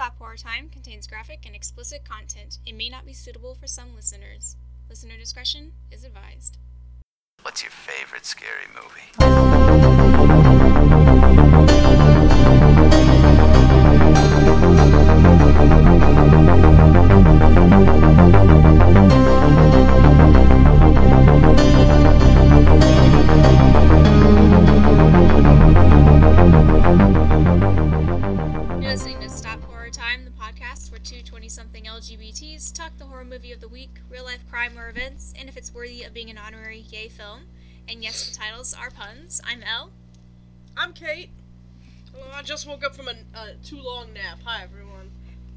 Horror Time contains graphic and explicit content. It may not be suitable for some listeners. Listener discretion is advised. What's your favorite scary movie? Yes, are puns. I'm Elle. I'm Kate. Well, I just woke up from a uh, too long nap. Hi, everyone.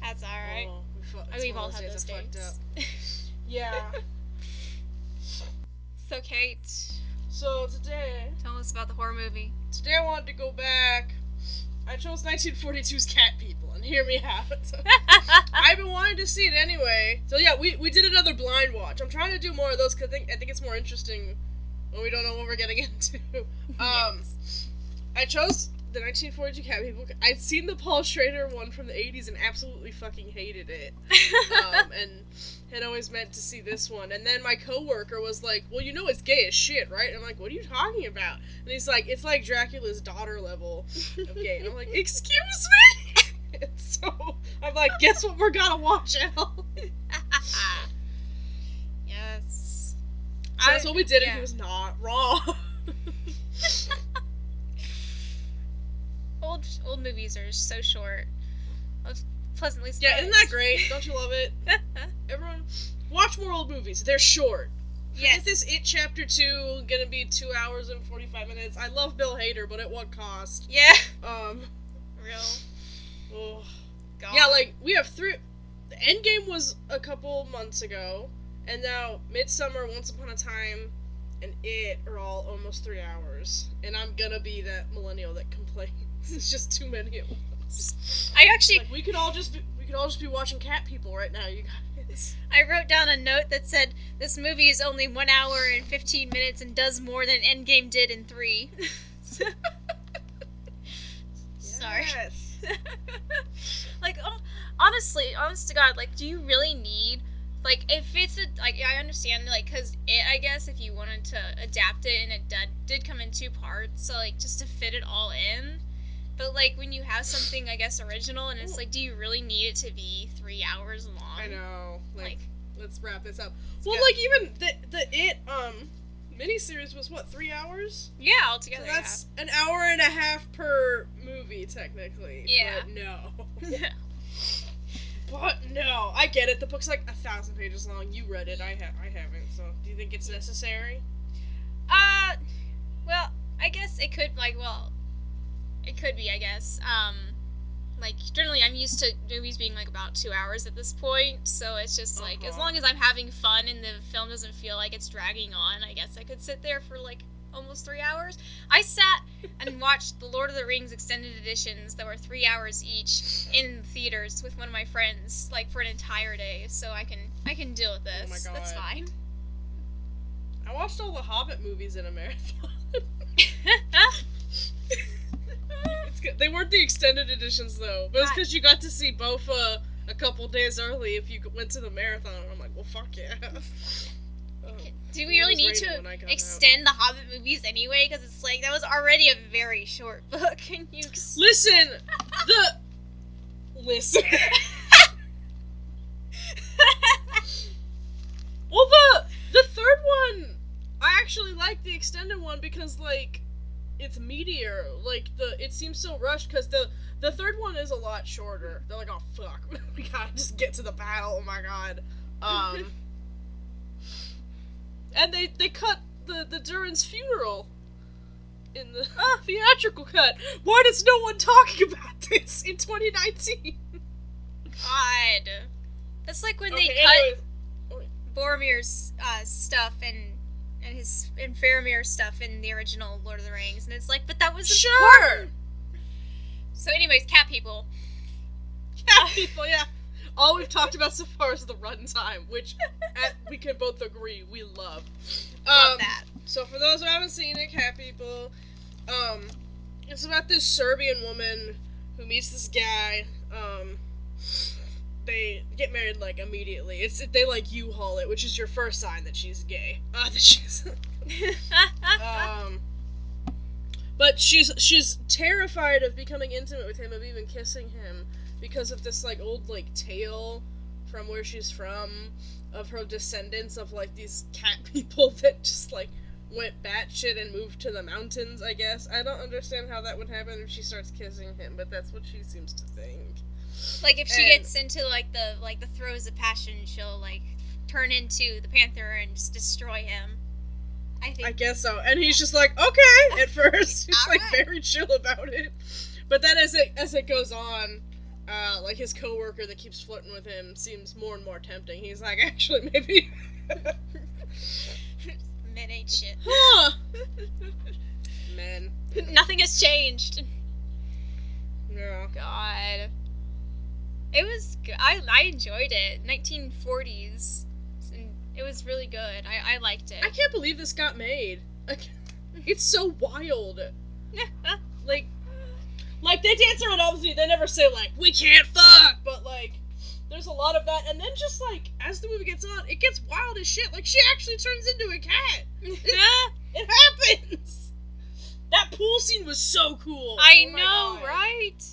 That's alright. Oh, we fu- Oh, it's We've one all of had those I fucked days. up. Yeah. so, Kate, so today, tell us about the horror movie. today I wanted to go back. I chose 1942's Cat People, and hear me out. I've been wanting to see it anyway. So yeah, we, we did another blind watch. I'm trying to do more of those because I think I think it's more interesting when we don't know what we're getting into. Um, I chose the 1942 Cat People. I'd seen the Paul Schrader one from the 80s and absolutely fucking hated it. um, and had always meant to see this one. And then my coworker was like, "Well, you know it's gay as shit, right?" And I'm like, "What are you talking about?" And he's like, "It's like Dracula's daughter level of gay." And I'm like, "Excuse me." And so I'm like, "Guess what? We're gonna watch out." yes. So that's what we did, and yeah. he was not wrong. Old old movies are so short. I was pleasantly surprised. yeah, isn't that great? Don't you love it? Everyone, watch more old movies. They're short. yes. Is this It Chapter Two gonna be two hours and forty five minutes? I love Bill Hader, but at what cost? Yeah. Um. Real. Oh, ugh. God. Yeah, like we have three. The Endgame was a couple months ago, and now Midsummer, Once Upon a Time, and It are all almost three hours. And I'm gonna be that millennial that complains. It's just too many at once. I actually Like we could all just be, we could all just be watching Cat People right now, you guys. I wrote down a note that said this movie is only one hour and fifteen minutes and does more than Endgame did in three. Sorry. Yes. like oh, honestly, honest to God, like, do you really need like if it's a like I understand like because it I guess if you wanted to adapt it and it did did come in two parts, so like just to fit it all in. But like when you have something I guess original and it's like, do you really need it to be three hours long? I know. Like, Like- let's wrap this up. Well, go. like even the the It um miniseries was what three hours? Yeah, So altogether. that's an hour and a half per movie, technically. Yeah. But no. yeah. But no, I get it. The book's like a thousand pages long. You read it. I have. I haven't. So, do you think it's necessary? Uh, well, I guess it could like well, it could be. I guess. Um, like generally, I'm used to movies being like about two hours at this point, so it's just like as Uh-huh. long as I'm having fun and the film doesn't feel like it's dragging on, I guess I could sit there for like almost three hours. I sat and watched the Lord of the Rings extended editions that were three hours each in theaters with one of my friends, like for an entire day. So I can I can deal with Oh my this. That's fine. I watched all the Hobbit movies in a marathon. it's good. They weren't the extended editions though, but it's because you got to see Bofa a couple days early if you went to the marathon. And I'm like, well, fuck yeah. Oh, Do we really need to got out. extend the Hobbit movies anyway? Because it's like that was already a very short book, and you. Just... Listen, the listen. Well, the the third one, I actually like the extended one because like it's meteor. Like the it seems so rushed because the the third one is a lot shorter. They're like, oh fuck, we gotta just get to the battle. Oh my god. Um, and they they cut the the Thorin's funeral in the theatrical cut. Why does no one talking about this in 2019? God, that's like when Okay, they cut anyways. Boromir's uh, stuff and and his and Faramir's stuff in the original Lord of the Rings, and it's like, but that was Sure. important. So, anyways, cat people. Cat people, yeah. All we've talked about so far is the runtime, which at, we can both agree we love. Love Um, that. So for those who haven't seen it, cat people, um, It's about this Serbian woman who meets this guy. Um, they get married like immediately. It's they like U-Haul it, which is your first sign that she's gay. Uh, that she's. um, but she's she's terrified of becoming intimate with him, of even kissing him, because of this like old like tale from where she's from, of her descendants of like these cat people that just like went batshit and moved to the mountains. I guess I don't understand how that would happen if she starts kissing him, but that's what she seems to think. Like if she And- gets into like the like the throes of passion, she'll like turn into the panther and just destroy him. I think. I guess so. And he's just like, okay, at first. He's like Alright. very chill about it. But then as it as it goes on, uh, like his coworker that keeps flirting with him seems more and more tempting. He's like, actually maybe Men ain't shit. Huh. Men. Nothing has changed. Yeah. God. It was good. I, I enjoyed it. 1940s. And it was really good. I, I liked it. I can't believe this got made. Like, it's so wild. Like like they dance around obviously they never say like we can't fuck, but like there's a lot of that and then just like as the movie gets on, it gets wild as shit. Like she actually turns into a cat. Yeah? It happens. That pool scene was so cool. I Oh know, God. right?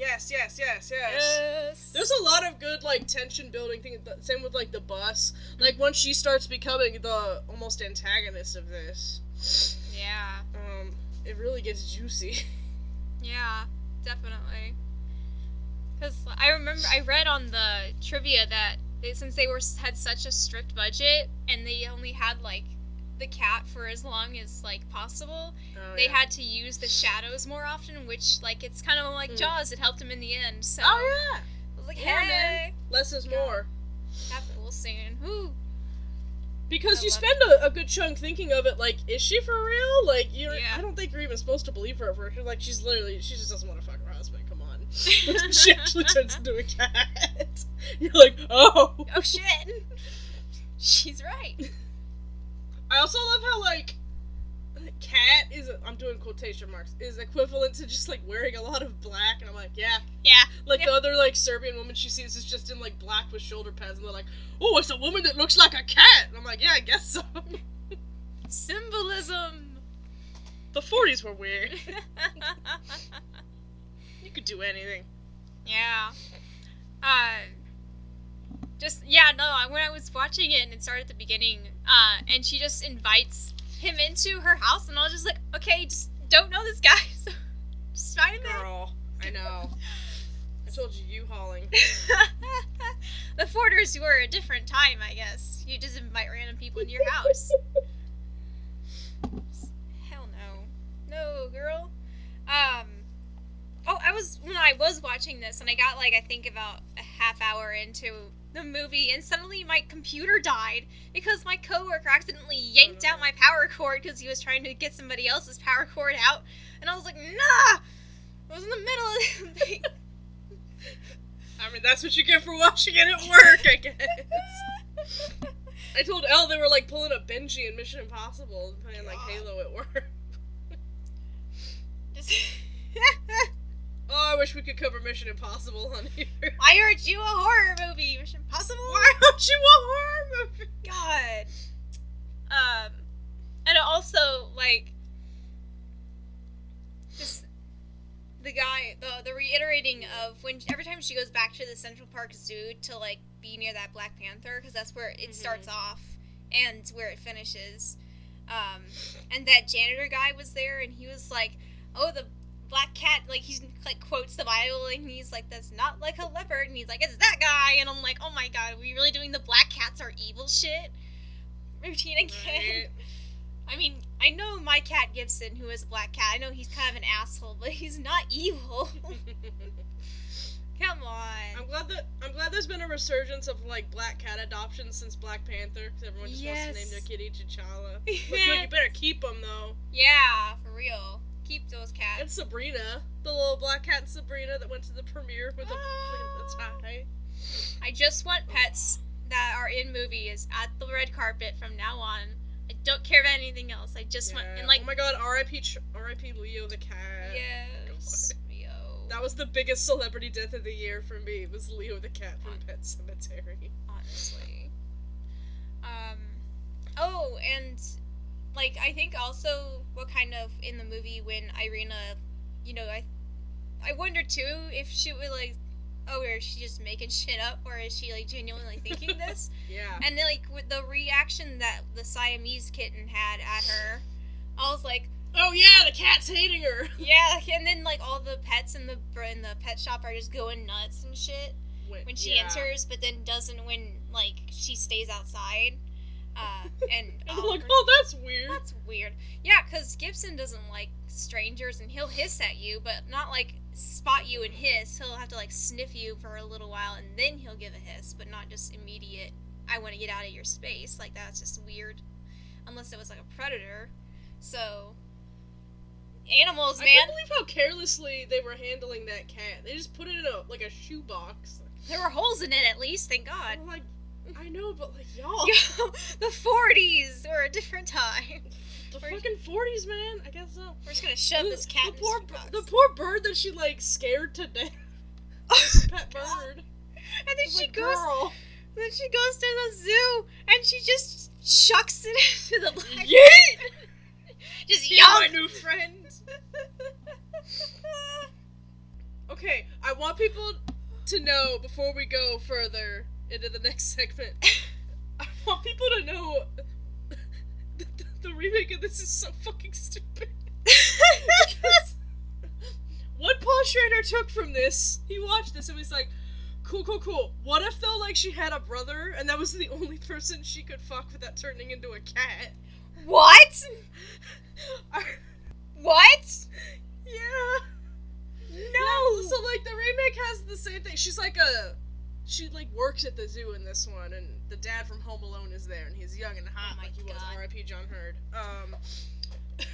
Yes, yes, yes, yes. Yes. There's a lot of good like tension building things. the- Same with like the bus. Like once she starts becoming the almost antagonist of this, Yeah. um, it really gets juicy. Yeah, definitely. Because I remember I read on the trivia that they, since they were had such a strict budget and they only had like the cat for as long as like possible, Oh, they yeah. had to use the shadows more often, which like it's kind of like Mm. Jaws. It helped him in the end. So Oh yeah. I was like, Yeah, hey, man. Less is Yeah. more. that pool scene. Woo. Because I you spend a, a good chunk thinking of it like, is she for real? Like, you Yeah. I don't think you're even supposed to believe her at first. Like, she's literally, she just doesn't want to fuck her husband. Come on. She actually turns into a cat. You're like, oh. Oh shit. Doing quotation marks is equivalent to just like wearing a lot of black and I'm like yeah Yeah. like the other like Serbian woman she sees is just in like black with shoulder pads and they're like oh it's a woman that looks like a cat and I'm like yeah I guess so Symbolism. the 40s were weird you could do anything Yeah. Uh, just yeah, no. When I was watching it and it started at the beginning, uh, and she just invites him into her house, and I was just like, okay, just don't know this guy, so just find him. girl I know I told you you hauling the Forders were a different time, I guess. You just invite random people into your house. Hell no, no, girl. Um. Oh, I was when I was watching this, and I got like I think about a half hour into the movie, and suddenly my computer died because my coworker accidentally yanked out my power cord because he was trying to get somebody else's power cord out, and I was like, nah. I was in the middle of the thing. I mean that's what you get for watching it at work I guess I told Elle they were like pulling a Benji in Mission Impossible and playing like Halo at work Just- Oh, I wish we could cover Mission Impossible on here. I heard you a horror movie. Mission Impossible. Why don't you want horror movie? God. Um, and also like this, the guy, the the reiterating of when every time she goes back to the Central Park Zoo to like be near that Black Panther because that's where it Mhm. starts off and where it finishes. Um, and that janitor guy was there, and he was like, "Oh, the black cat." Like he's like quotes the Bible, and he's like, "That's not like a leopard," and he's like, "It's that guy," and I'm like, "Oh my god, are we really doing the black cats are evil shit?" Routine again. Right. I mean, I know my cat Gibson, who is a black cat. I know he's kind of an asshole, but he's not evil. Come on I'm glad that I'm glad there's been a resurgence of like black cat adoptions since Black Panther because everyone just wants to name their kitty T'Challa. But good, you better keep them though. Yeah, for real. Keep those cats. And Sabrina, the little black cat Sabrina that went to the premiere with a, with a tie. I just want pets that are in movies at the red carpet from now on. I don't care about anything else. I just want and like oh my god, R.I.P. Ch- R.I.P. Leo the cat. yes, Leo. That was the biggest celebrity death of the year for me. It Was Leo the cat from Pet Sematary. honestly. Um, oh, and like I think also what kind of in the movie when Irina, you know, I, I wonder too if she would like, oh, or is she just making shit up, or is she like genuinely thinking this? Yeah. And then like with the reaction that the Siamese kitten had at her, I was like, Oh yeah, the cat's hating her. yeah. And then like all the pets in the in the pet shop are just going nuts and shit when she yeah. enters, but then doesn't when like she stays outside. Uh, and like, oh, that's weird. that's weird. Yeah, because Gibson doesn't like strangers, and he'll hiss at you, but not like spot you and hiss. He'll have to like sniff you for a little while, and then he'll give a hiss, but not just immediate. I want to get out of your space. Like that's just weird, unless it was like a predator. So animals, man. I can't believe how carelessly they were handling that cat. They just put it in a like a shoebox. There were holes in it at least. Thank God. Like, I know, but like y'all, the 40s were a different time. the we're- fucking forties, man. I guess so. We're just gonna shove The- this cat the poor, box. the poor bird that she like scared to death. Oh pet God. bird. and then she like, goes Girl. then she goes to the zoo and she just chucks it into the black Yeet! just You're my new friend. Okay, I want people to know before we go further into the next segment. I want people to know the, the remake of this is so fucking stupid. What Paul Schrader took from this, he watched this and was like, cool, cool, cool. What if though, like, she had a brother and that was the only person she could fuck without turning into a cat? what what yeah. no So like the remake has the same thing. She's like a she like works at the zoo in this one and the dad from Home Alone is there and he's young and hot Oh like he was R.I.P. John Heard. Um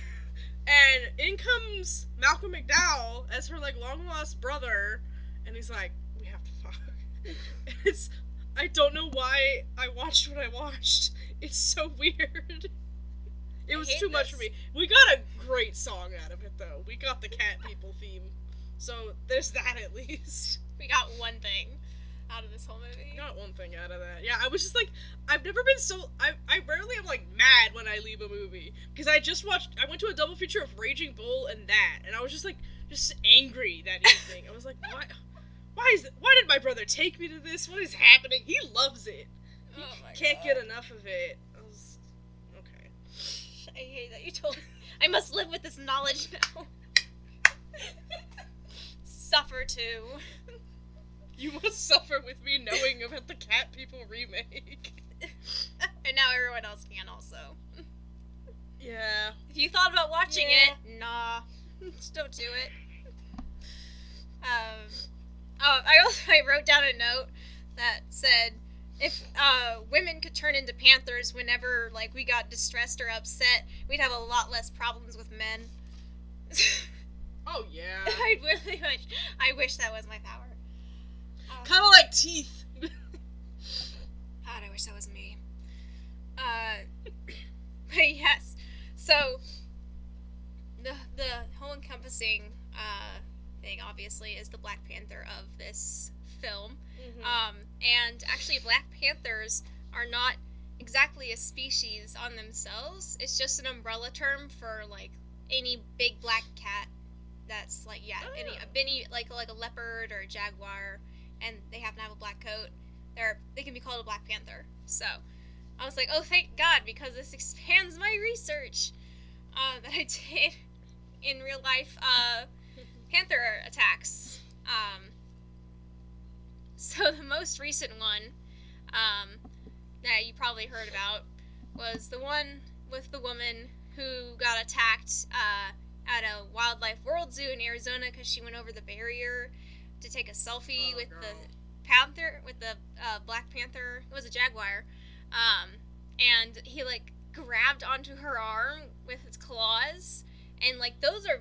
and in comes Malcolm McDowell as her like long lost brother and he's like, We have to fuck. it's I don't know why I watched what I watched. It's so weird. It was too much for me. We got a great song out of it though. We got the cat people theme. So there's that at least. we got one thing out of this whole movie Not one thing out of that. Yeah, I was just like, I've never been so. I, I rarely am like mad when I leave a movie because I just watched. I went to a double feature of Raging Bull and that, and I was just like, just angry that evening. I was like, why? Why is? Why did my brother take me to this? What is happening? He loves it. He Oh my can't God. get enough of it. I was okay. I hate that you told me. I must live with this knowledge now. Suffer too. You must suffer with me knowing about the Cat People remake. and now everyone else can also. Yeah. If you thought about watching Yeah. it, nah, just don't do it. Um, oh, I also I wrote down a note that said if uh, women could turn into panthers whenever like we got distressed or upset, we'd have a lot less problems with men. Oh yeah. I really wish I wish that was my power. Kind of like teeth. God, I wish that was me. Uh, but yes, so the the whole encompassing uh thing obviously is the Black Panther of this film. Um, and actually, Black Panthers are not exactly a species on themselves. It's just an umbrella term for like any big black cat that's like yeah, any Oh. a any like like a leopard or a jaguar, and they happen to have a black coat. They're they can be called a Black Panther. So I was like, oh thank God, because this expands my research uh, that I did in real life uh, panther attacks. Um, so the most recent one um, that you probably heard about was the one with the woman who got attacked uh, at a wildlife world zoo in Arizona because she went over the barrier to take a selfie Oh, with girl. the panther, with the uh, black panther. It was a jaguar, um, and he like grabbed onto her arm with his claws, and like those are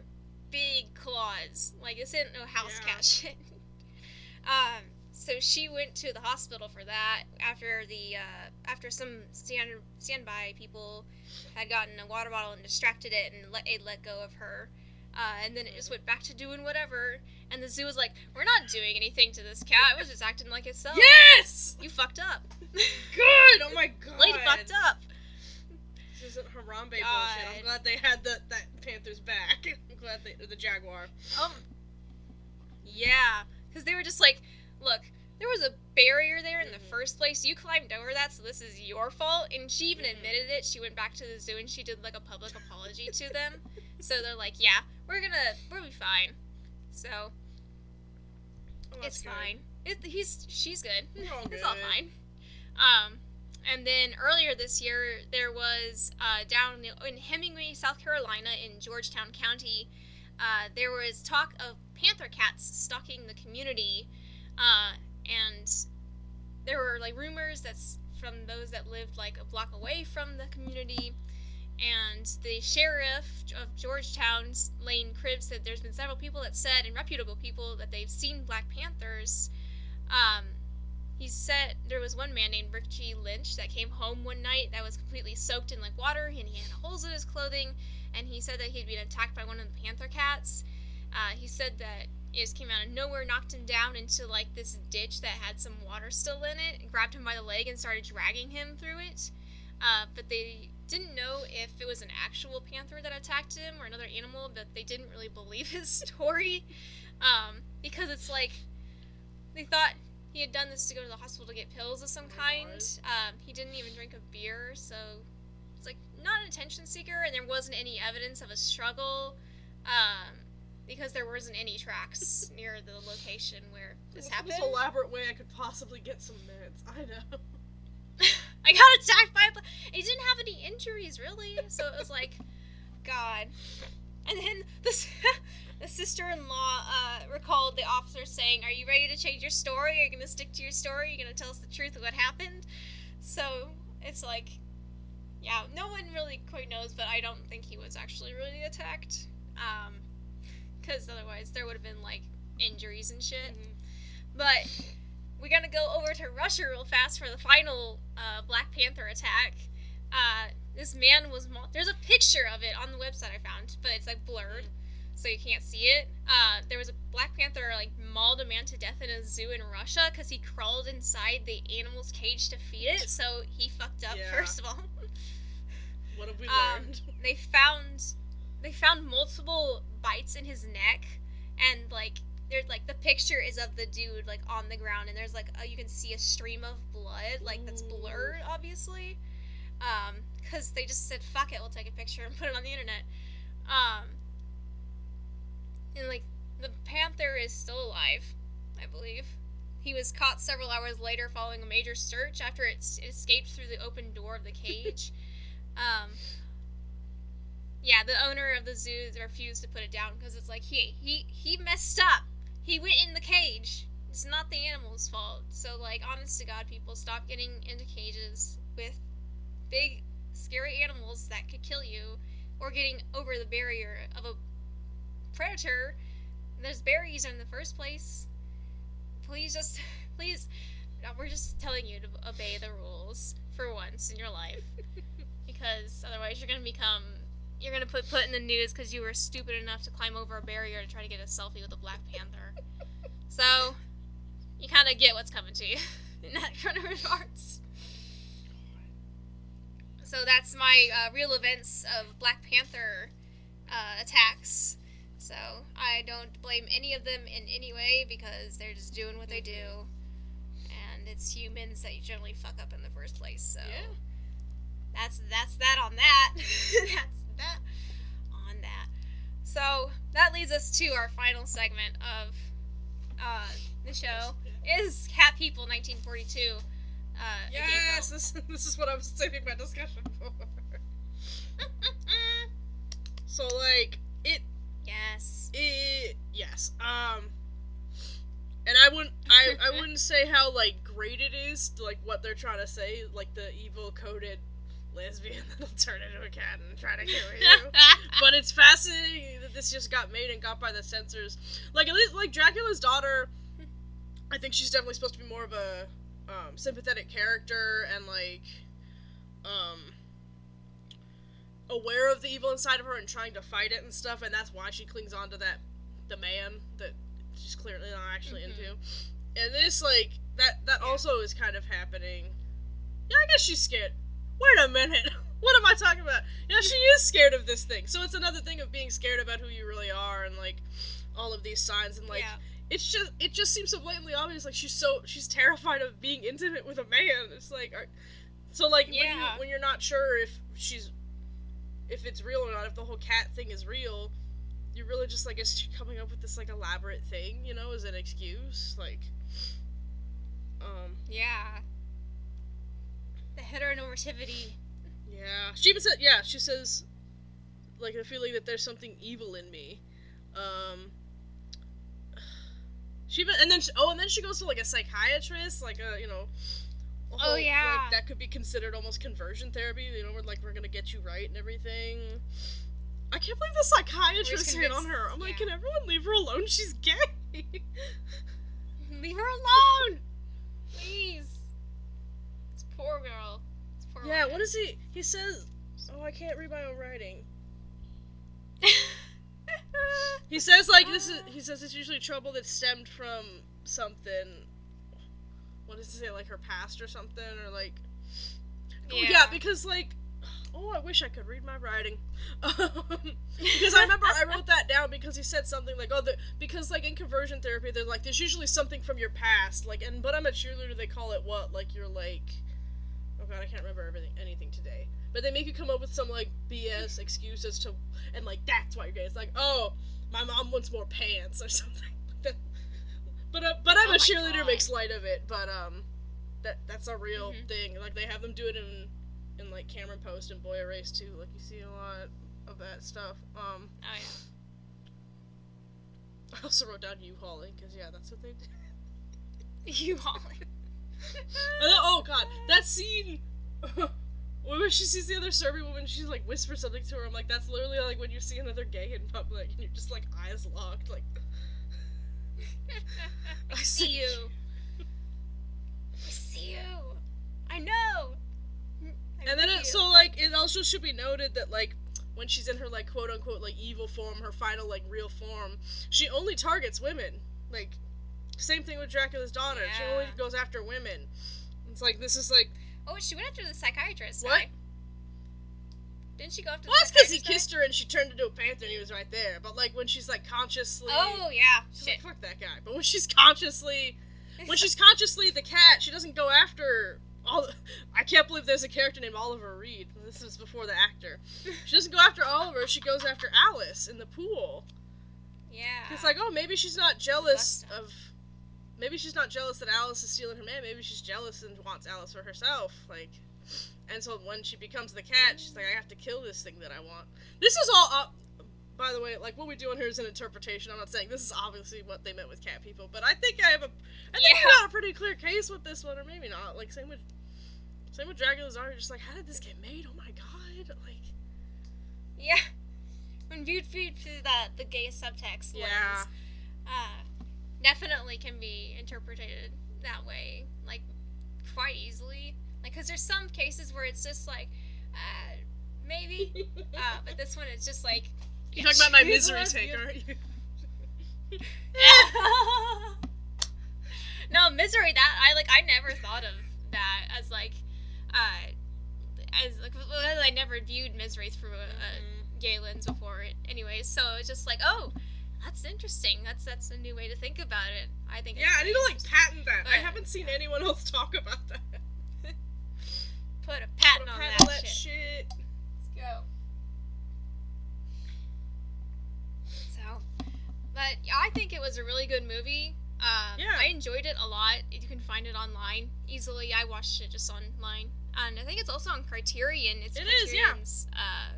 big claws. Like this isn't no house Yeah. cat shit. um, so she went to the hospital for that after the uh, after some stand standby people had gotten a water bottle and distracted it and let it let go of her. Uh, and then it just went back to doing whatever. And the zoo was like, "We're not doing anything to this cat. It was just acting like itself. Yes! You fucked up. Good! Oh my god. Lady fucked up. This isn't Harambe bullshit. I'm glad they had the, that Panther's back. I'm glad they, or the Jaguar. Um. Yeah, because they were just like, look, there was a barrier there in the Mhm. first place. You climbed over that, so this is your fault. And she even Mhm. admitted it. She went back to the zoo and she did like a public apology to them. So they're like, yeah, we're gonna, we'll be fine. So Oh, it's good. fine. It, he's, she's good. All It's all fine. Um, and then earlier this year, there was uh, down in Hemingway, South Carolina, in Georgetown County, uh, there was talk of panther cats stalking the community, uh, and there were like rumors that's from those that lived like a block away from the community. And the sheriff of Georgetown, Lane Cribbs said there's been several people that said, and reputable people, that they've seen Black Panthers. Um, he said there was one man named Richie Lynch that came home one night that was completely soaked in like water and he had holes in his clothing and he said that he'd been attacked by one of the panther cats. Uh, he said that it just came out of nowhere, knocked him down into like this ditch that had some water still in it, grabbed him by the leg and started dragging him through it. Uh, but they didn't know if it was an actual panther that attacked him or another animal, but they didn't really believe his story um, because it's like they thought he had done this to go to the hospital to get pills of some kind. Um, he didn't even drink a beer, so it's like not an attention seeker, and there wasn't any evidence of a struggle um, because there wasn't any tracks near the location where this What's happened. the most elaborate way I could possibly get some meds? I know. I got attacked by a. pla- He didn't have any injuries really, so it was like, God. And then the s- the sister-in-law uh, recalled the officer saying, "Are you ready to change your story? Are you gonna stick to your story? Are you gonna tell us the truth of what happened?" So it's like, yeah, no one really quite knows, but I don't think he was actually really attacked, um, because otherwise there would have been like injuries and shit. But we're gonna go over to Russia real fast for the final uh, Black Panther attack. Uh, this man was mauled. There's a picture of it on the website I found, but it's like blurred, so you can't see it. Uh, there was a Black Panther like mauled a man to death in a zoo in Russia because he crawled inside the animal's cage to feed it. So he fucked up Yeah. first of all. What have we Um, learned? they found they found multiple bites in his neck and like there's like the picture is of the dude like on the ground and there's like a, you can see a stream of blood like that's blurred obviously. Um because they just said fuck it we'll take a picture and put it on the internet. Um and like the panther is still alive i believe. He was caught several hours later following a major search after it, s- it escaped through the open door of the cage. Um, yeah, the owner of the zoo refused to put it down because it's like he he he messed up. He went in the cage. It's not the animal's fault. So like, honest to God, people stop getting into cages with big, scary animals that could kill you, or getting over the barrier of a predator. There's berries in the first place. Please just, please, we're just telling you to obey the rules for once in your life because otherwise you're gonna become you're gonna put put in the news because you were stupid enough to climb over a barrier to try to get a selfie with a black panther. so you kind of get what's coming to you in that kind of regards. So that's my uh, real events of Black Panther uh, attacks. So I don't blame any of them in any way because they're just doing what they do, and it's humans that you generally fuck up in the first place. So Yeah. that's that's that on that. that's that on that. So that leads us to our final segment of uh, the show is Cat People 1942. Uh, Yes, this, this is what I was saving my discussion for. So like it yes. it yes um and I wouldn't I I wouldn't say how like great it is like what they're trying to say like the evil coded lesbian that'll turn into a cat and try to kill you. but it's fascinating that this just got made and got by the censors. Like at least like Dracula's daughter, I think she's definitely supposed to be more of a um, sympathetic character and like um, aware of the evil inside of her and trying to fight it and stuff, and that's why she clings on to that the man that she's clearly not actually Mhm. into. And this like that that Yeah. also is kind of happening. Yeah, I guess she's scared. Wait a minute. What am I talking about? Yeah, she is scared of this thing. So it's another thing of being scared about who you really are and like all of these signs and like yeah. it's just it just seems so blatantly obvious like she's so she's terrified of being intimate with a man it's like are, so like when, you when you're not sure if she's if it's real or not if the whole cat thing is real you're really just like is she coming up with this like elaborate thing you know as an excuse like um Yeah. The heteronormativity. yeah she even said yeah she says like the feeling that there's something evil in me um she even and then she, oh and then she goes to like a psychiatrist like a you know a Oh, yeah. like that could be considered almost conversion therapy you know where like we're gonna get you right and everything i can't believe the psychiatrist hit on her i'm like can everyone leave her alone she's gay Leave her alone! Please. Poor girl. Poor yeah woman. what is he he says oh i can't read my own writing He says like this is. He says it's usually trouble that stemmed from something. What does he say? Like her past or something, or like. Oh, yeah, because like. Oh, I wish I could read my writing. because I remember I wrote that down because he said something like, "Oh, the, because like in conversion therapy, they're like there's usually something from your past, like, and but I'm a cheerleader. They call it what? Like you're like, oh god, I can't remember everything, anything today. But they make you come up with some like BS excuse as to, and like that's why you're gay. It's like, oh, my mom wants more pants or something. but uh, but I'm Oh a cheerleader God. makes light of it. But um, that that's a real Mhm. thing. Like they have them do it in in like Cameron Post and Boy Erase too. Like you see a lot of that stuff. Um, Oh, yeah. I also wrote down U-hauling because yeah, that's what they do. You Holly. And then, oh god, that scene when she sees the other Serbian woman, she's like whispers something to her. I'm like, that's literally like when you see another gay in public and you're just like eyes locked, like. I see you. I see you. I know. I'm And then it, so like it also should be noted that like when she's in her like quote unquote like evil form, her final like real form, she only targets women. Like same thing with Dracula's daughter. She only goes after women. It's like this is like Oh, she went after the psychiatrist. What? guy. Didn't she go after well, the that's because he kissed her and she turned into a panther and he was right there. But like when she's like consciously. Oh yeah. she's Shit. like fuck that guy. But when she's consciously, when she's consciously the cat, she doesn't go after all. I can't believe there's a character named Oliver Reed. This is before the actor. She doesn't go after Oliver. She goes after Alice in the pool. yeah. It's like, oh, maybe she's not jealous of. Maybe she's not jealous that Alice is stealing her man. Maybe she's jealous and wants Alice for herself. Like, and so when she becomes the cat, she's like, I have to kill this thing that I want. This is all. up. by the way, like what we're doing here is an interpretation. I'm not saying this is obviously what they meant with cat people, but I think I have a. I think I Yeah. got a pretty clear case with this one, or maybe not. Like same with. Same with Dracula's Art. Just like, how did this get made? Oh my god! Like, yeah. When viewed, through that the gay subtext Yeah. lens, uh, definitely can be interpreted that way, like quite easily. Like, because there's some cases where it's just like, uh, maybe, uh, but this one it's just like. You're talking about my misery lesbian. taker? aren't you? no misery that i like i never thought of that as like uh as like well, i never viewed misery through a, a gay lens before it anyways so it's just like oh that's interesting that's that's a new way to think about it i think Yeah, I need to like patent that. I haven't seen anyone else talk about that. put a patent Put a on patent that, that shit. shit. Let's go. So, but yeah, I think it was a really good movie. Um, Yeah. I enjoyed it a lot. You can find it online easily. I watched it just online, and I think it's also on Criterion. It's It is, yeah. Uh,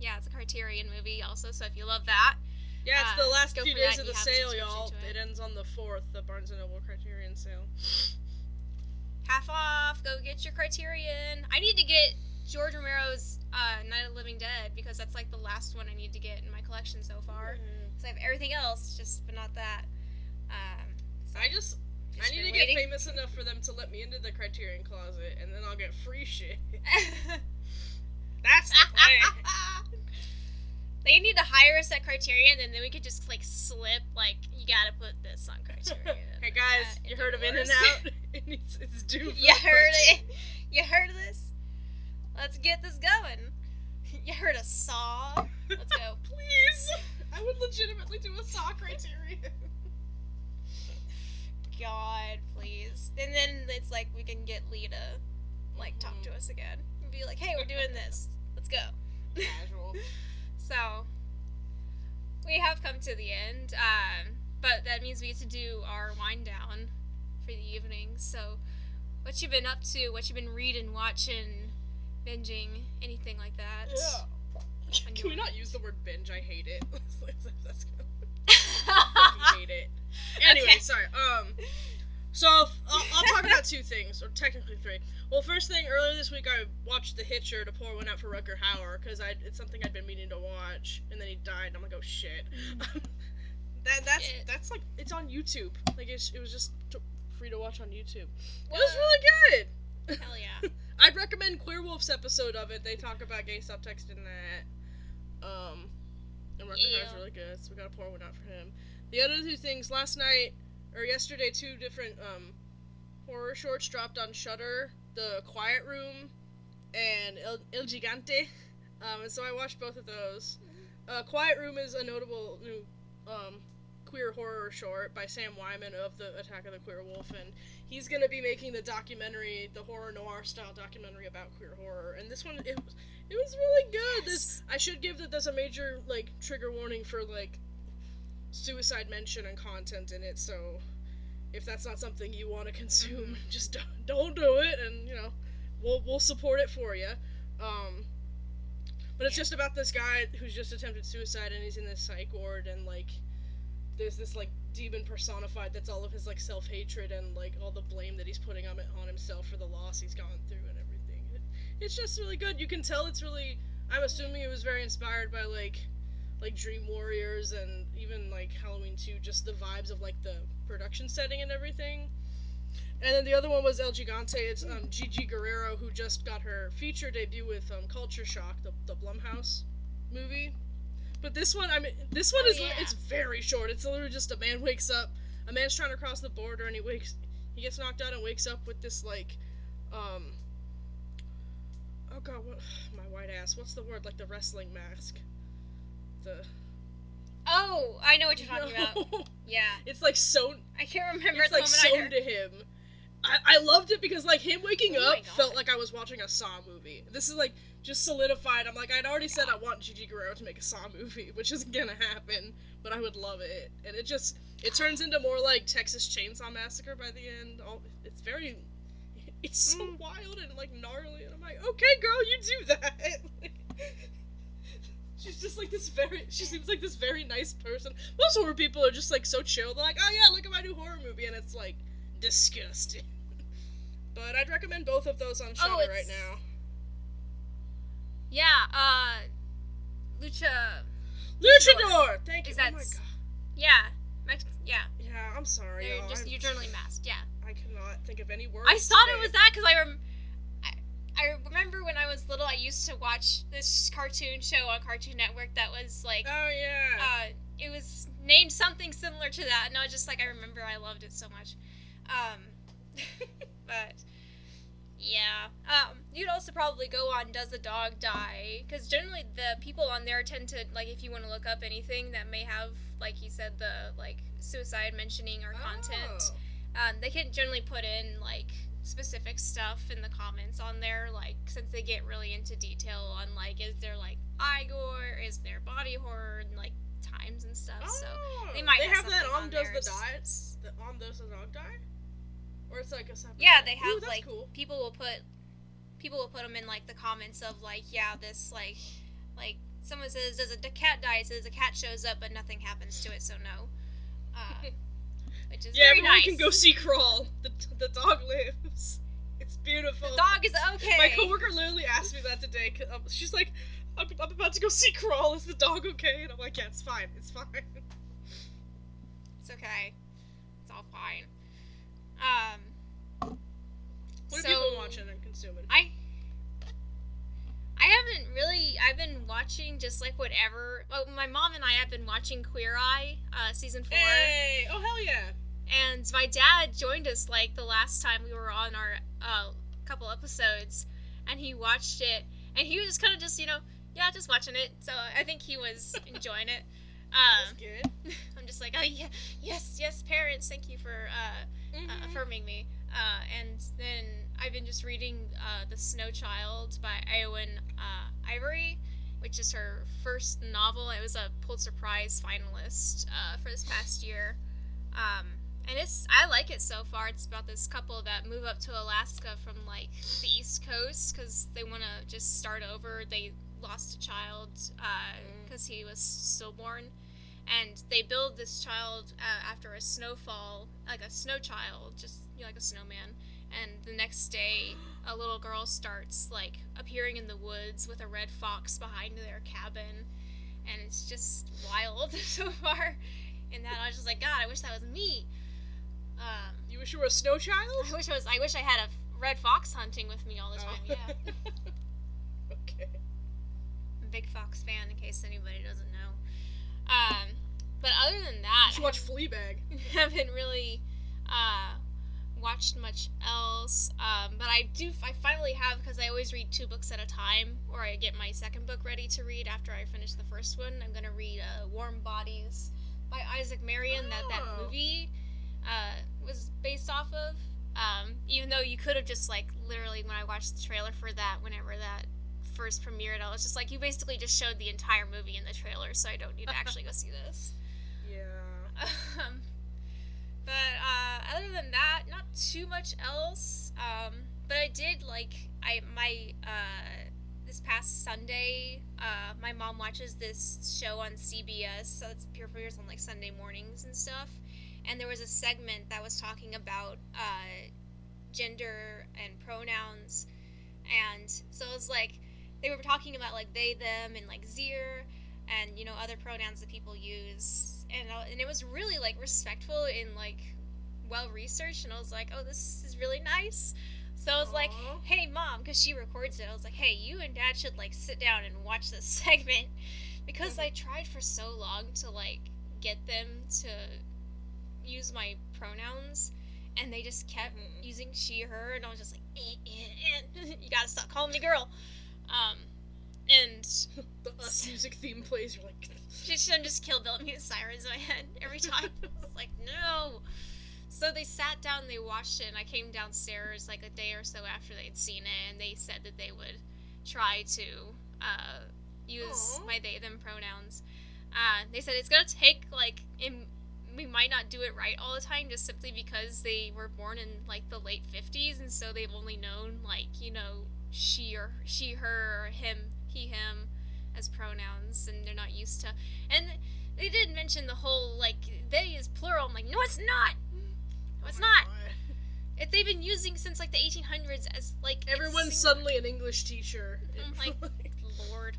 yeah, it's a Criterion movie also. So if you love that, Yeah, it's Uh, the last few days that, of the sale, y'all. It. it. ends on the fourth, the Barnes and Noble Criterion sale. half off. Go get your Criterion. I need to get George Romero's uh, Night of the Living Dead because that's like the last one I need to get in my collection so far. Mhm. So I have everything else, just but not that. Um, so I just, to waiting. Get famous enough for them to let me into the Criterion closet, and then I'll get free shit. That's the plan. They need to hire us at Criterion, and then we could just like slip like you gotta put this on Criterion. hey guys, you heard of In and. Out? it's, it's due. you heard it. You heard of this? Let's get this going. You heard a saw? Let's go. Please, I would legitimately do a Saw Criterion. God, please. And then it's like we can get Lee to like talk to mm-hmm. us again and be like, "Hey, we're doing this. Let's go." Casual. So we have come to the end, um, but that means we get to do our wind down for the evening. So, what you been up to? What you been reading, watching, binging, anything like that? Yeah. Can we not use the word binge? I hate it. That's good. I hate it. Anyway, Okay. sorry. Um, so I'll, I'll talk about two things, or technically three. Well, first thing, earlier this week I watched The Hitcher to pour one out for Rutger Hauer because it's something I'd been meaning to watch, and then he died. And I'm like, oh shit. that that's Shit. that's like it's on YouTube. Like it's, it was just t- free to watch on YouTube. It was really good. Hell yeah. I'd recommend Queer Wolf's episode of it. They talk about gay subtext in that. Um, and Rutger Yeah. Hauer's really good, so we gotta pour one out for him. The other two things, last night or yesterday, two different um horror shorts dropped on Shudder: The Quiet Room and El, El Gigante. Um, and so I watched both of those. Uh, Quiet Room is a notable new um, queer horror short by Sam Wineman of the Attack of the Queer Wolf, and he's going to be making the documentary, the horror noir style documentary about queer horror. And this one, it was, it was really good. This I should give that there's a major like trigger warning for like suicide mention and content in it. So if that's not something you want to consume, just don't, don't do it, and you know, we'll we'll support it for you. Um, but it's just about this guy who's just attempted suicide, and he's in this psych ward, and like, there's this like demon personified that's all of his like self hatred and like all the blame that he's putting on it on himself for the loss he's gone through and everything. It, it's just really good. You can tell it's really. I'm assuming it was very inspired by like, like Dream Warriors and even like Halloween 2, just the vibes of like the production setting and everything. And then the other one was El Gigante. It's um, Gigi Guerrero who just got her feature debut with um, Culture Shock, the the Blumhouse movie. But this one, I mean, this one Oh, is yeah. it's very short. It's literally just a man wakes up, a man's trying to cross the border, and he wakes, he gets knocked out and wakes up with this like, um, oh god, what my white ass? What's the word? Like the wrestling mask. The Oh, I know what you're talking about. Yeah. It's like sewn. I can't remember It's the like moment sewn heard. to him. I, I loved it because like him waking Oh my up God. felt like I was watching a Saw movie. This is like just solidified. I'm like I'd already said I want Gigi Guerrero to make a Saw movie, which isn't gonna happen, but I would love it. And it just it turns into more like Texas Chainsaw Massacre by the end. All it's very it's so Mm. wild and like gnarly, and I'm like, okay, girl, you do that. She's just like this very. She seems like this very nice person. Most horror people are just like so chill. They're like, oh yeah, look at my new horror movie, and it's like disgusting. but I'd recommend both of those on Shudder Oh, right now. Yeah, uh Lucha Luchador. Thank you. Is Oh my god. yeah. Yeah. Yeah, I'm sorry. You're just you're generally masked, yeah. I cannot think of any words. I thought it was that because I rem- I, remember when I was little, I used to watch this cartoon show on Cartoon Network that was like, Oh yeah. uh, it was named something similar to that, and I was just like, I remember I loved it so much. Um, but yeah, um, you'd also probably go on Does the Dog Die? Because generally the people on there tend to like if you want to look up anything that may have like you said the like suicide mentioning or content Oh. um, they can generally put in like specific stuff in the comments on there like since they get really into detail on like is there like eye gore is there body horror and like times and stuff so Oh, they might They have have that on on Does the Die? The, on Does the Dog Die? Or it's like a separate. yeah they Ooh, have that's like cool. people will put people will put them in like the comments of like yeah this like like someone says does a cat die it says a cat shows up but nothing happens to it so no uh, which is Yeah, very everyone nice can go see Crawl. The, the dog lives. It's beautiful. the dog is okay My coworker literally asked me that today. 'cause, um, she's like, I'm, I'm about to go see Crawl. Is the dog okay? And I'm like, yeah, it's fine. It's fine. It's okay. It's all fine. Um, What so you been watching and consuming? I I haven't really. I've been watching just like whatever. Well, my mom and I have been watching Queer Eye, uh, season four, Hey! Oh hell yeah! and my dad joined us like the last time we were on our uh, couple episodes, and he watched it, and he was kind of just you know yeah just watching it. So I think he was enjoying it. That's Um, good. I'm just like oh yeah yes yes parents thank you for uh, uh, Mhm. affirming me. Uh, and then I've been just reading uh, The Snow Child by Eowyn uh, Ivory, which is her first novel. It was a Pulitzer Prize finalist uh, for this past year. Um, and it's I like it so far. It's about this couple that move up to Alaska from like the East Coast because they want to just start over. They lost a child because he was stillborn and they build this child uh, after a snowfall, like a snow child, just you know, like a snowman. And the next day, a little girl starts like appearing in the woods with a red fox behind their cabin, and it's just wild so far. And that I was just like, God, I wish that was me. Um, You wish you were a snow child? I wish I was. I wish I had a red fox hunting with me all the time. Oh. Yeah, okay. I'm a big fox fan. In case anybody doesn't know. Um, but other than that, You should watch Fleabag. haven't really uh, watched much else. Um, but I do. I finally have because I always read two books at a time, or I get my second book ready to read after I finish the first one. I'm gonna read uh, Warm Bodies by Isaac Marion that that Oh. movie uh, was based off of. Um, even though you could have just like literally when I watched the trailer for that, whenever that first premiered, I was just like, you basically just showed the entire movie in the trailer, so I don't need to actually go see this. Yeah. Um, but uh, other than that, not too much else. Um, but I did like I my uh, this past Sunday. Uh, my mom watches this show on CBS, so it's pure premieres on like Sunday mornings and stuff. And there was a segment that was talking about uh, gender and pronouns, and so it was like they were talking about like they them and like zir and you know other pronouns that people use and I, and it was really like respectful and like well researched and I was like oh this is really nice. So I was like hey mom because she records it. I was like hey you and dad should like sit down and watch this segment. Because I tried for so long to like get them to use my pronouns and they just kept Mhm. using she her and I was just like eh, eh, eh. you gotta stop calling me girl. Um and the us music theme plays. You're like. just I'm just Kill Bill music sirens in my head every time. It's like no. So they sat down, they watched it, and I came downstairs like a day or so after they'd seen it, and they said that they would try to uh, use Aw. my they them pronouns. Uh, they said it's gonna take like in, we might not do it right all the time, just simply because they were born in like the late fifties, and so they've only known like you know she or she her or him he him as pronouns and they're not used to and they did mention the whole like they is plural i'm like no it's not! No it's Oh not it, they've been using since like the 1800s as like Everyone's suddenly an English teacher. I'm like, lord.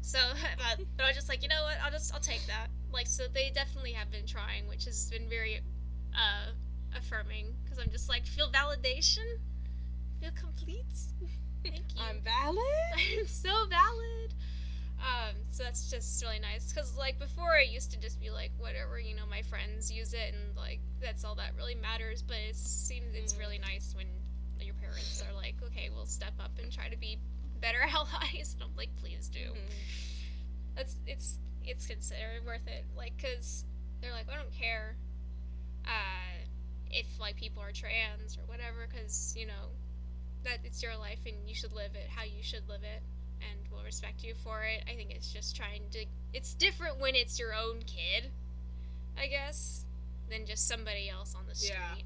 So but, but i was just like you know what? I'll just i'll take that. Like so they definitely have been trying which has been very uh affirming because i'm just like feel validation? Feel complete thank you I'm valid. I'm so valid. Um, so that's just really nice because like before I used to just be like whatever you know my friends use it and like that's all that really matters. But it seems it's Mhm. really nice when your parents are like okay we'll step up and try to be better allies. And I'm like please do. That's it's it's considered worth it. Like because they're like I don't care. Uh, if like people are trans or whatever because you know that it's your life and you should live it how you should live it and we'll respect you for it i think it's just trying to it's different when it's your own kid i guess than just somebody else on the street Yeah.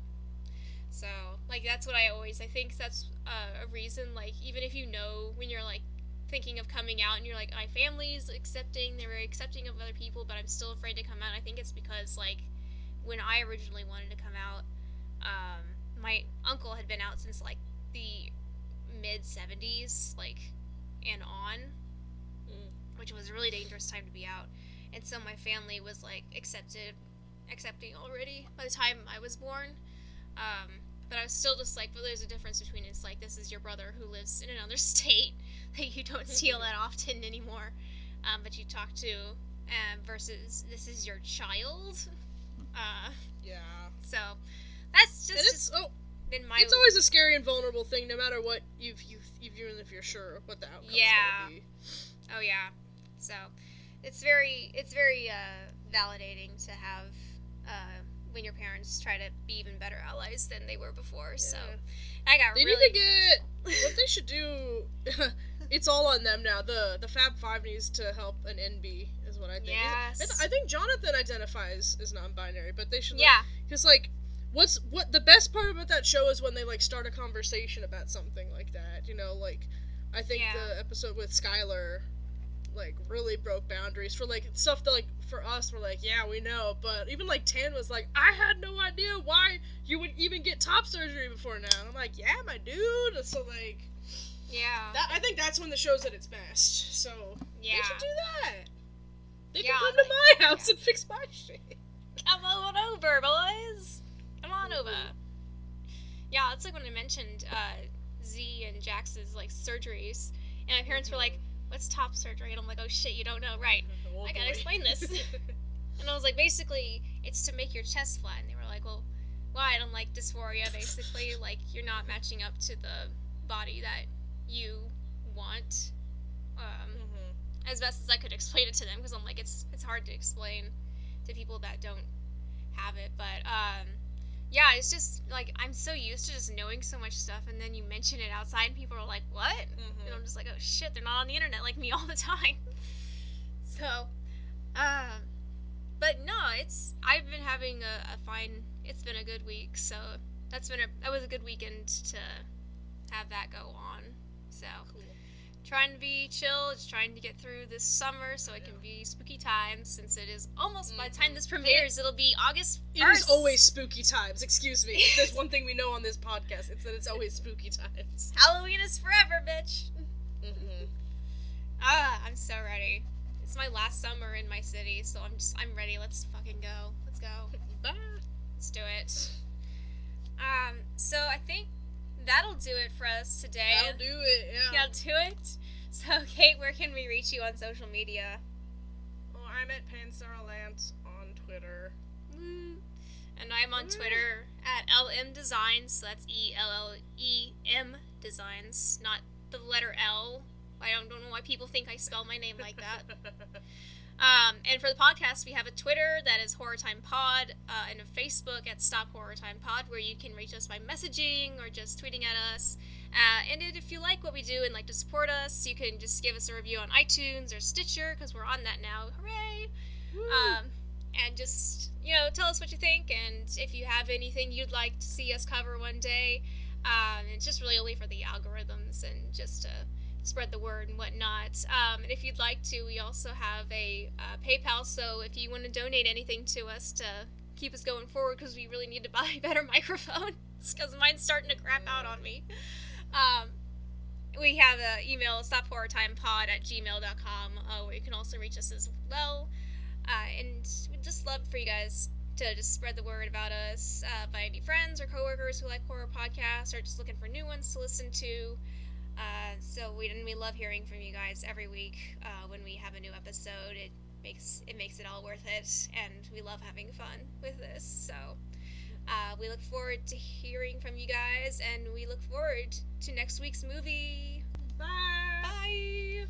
so like that's what i always i think that's uh, a reason like even if you know when you're like thinking of coming out and you're like my family's accepting they're very accepting of other people but i'm still afraid to come out i think it's because like when i originally wanted to come out um, my uncle had been out since like the mid 70s like and on Mm. which was a really dangerous time to be out and so my family was like accepted accepting already by the time i was born Um, but I was still just like, well, there's a difference between it's like this is your brother who lives in another state that you don't see all that often anymore, um, but you talk to, um, versus this is your child. Uh, Yeah. so that's just, it's just oh, been my it's always a scary and vulnerable thing, no matter what you've you've even if you're sure what the outcome's Yeah. gonna be. Oh yeah. So it's very it's very uh, validating to have uh, when your parents try to be even better allies than they were before. So I got They really need to get what they should do. it's all on them now. The the Fab Five needs to help an NB, is what I think. Yes. I think Jonathan identifies as non-binary, but they should. like, yeah Because like, what's what the best part about that show is when they like start a conversation about something like that. You know, like I think Yeah. the episode with Skylar, like really broke boundaries for like stuff that like for us we're like yeah we know, but even like Tan was like I had no idea why you would even get top surgery before now. And I'm like yeah my dude. So like yeah that I think that's when the show's at its best. So yeah. they should do that. They Yeah, can come to my house and fix my shit. Come on over, boys. Come on over. Yeah, it's like when I mentioned uh, Z and Jax's like surgeries, and my parents were like, "What's top surgery?" And I'm like, "Oh shit, you don't know, right?" Oh, I gotta explain this. And I was like, basically, it's to make your chest flat. And they were like, well, why? And I'm like, dysphoria, basically. Like, you're not matching up to the body that you want. Um, Mhm. as best as I could explain it to them, because I'm like, it's it's hard to explain to people that don't have it. But um, yeah, it's just like I'm so used to just knowing so much stuff, and then you mention it outside, and people are like, what? Mhm. And I'm just like, oh shit, they're not on the internet like me all the time. So, um, but no, it's I've been having a, a fine. It's been a good week, so that's been a that was a good weekend to have that go on. So Cool. Trying to be chill, just trying to get through this summer so it can be spooky times. Since it is almost by the time this premieres, it'll be August. 1st. It is always spooky times. Excuse me. If there's one thing we know on this podcast, it's that it's always spooky times. Halloween is forever, bitch. Mm-hmm. Ah, I'm so ready. It's my last summer in my city, so I'm just I'm ready. Let's fucking go. Let's go. Bye. Let's do it. Um, so I think that'll do it for us today. That'll do it. Yeah. That'll do it. So, Kate, where can we reach you on social media? Well, I'm at Pansara Lance on Twitter. Woo. And I'm on mm. Twitter at LM Designs. So that's E L L E M Designs, not the letter L. I don't, don't know why people think I spell my name like that. Um, and for the podcast, we have a Twitter that is Horror Time Pod, uh, and a Facebook at Stop Horror Time Pod, where you can reach us by messaging or just tweeting at us. Uh, and if you like what we do and like to support us, you can just give us a review on iTunes or Stitcher because we're on that now. Hooray! Um, and just you know, tell us what you think, and if you have anything you'd like to see us cover one day. Um, it's just really only for the algorithms and just to spread the word and whatnot. Um, and if you'd like to, we also have a uh, PayPal. So if you want to donate anything to us to keep us going forward, because we really need to buy better microphones, because mine's starting to crap out on me. Um, we have an email, stophorrortimepod at gmail.com, uh, where you can also reach us as well. Uh, and we'd just love for you guys to just spread the word about us uh, by any friends or coworkers who like horror podcasts or just looking for new ones to listen to. Uh, so we and we love hearing from you guys every week uh, when we have a new episode. It makes it makes it all worth it, and we love having fun with this. So uh, we look forward to hearing from you guys, and we look forward to next week's movie. Bye. Bye.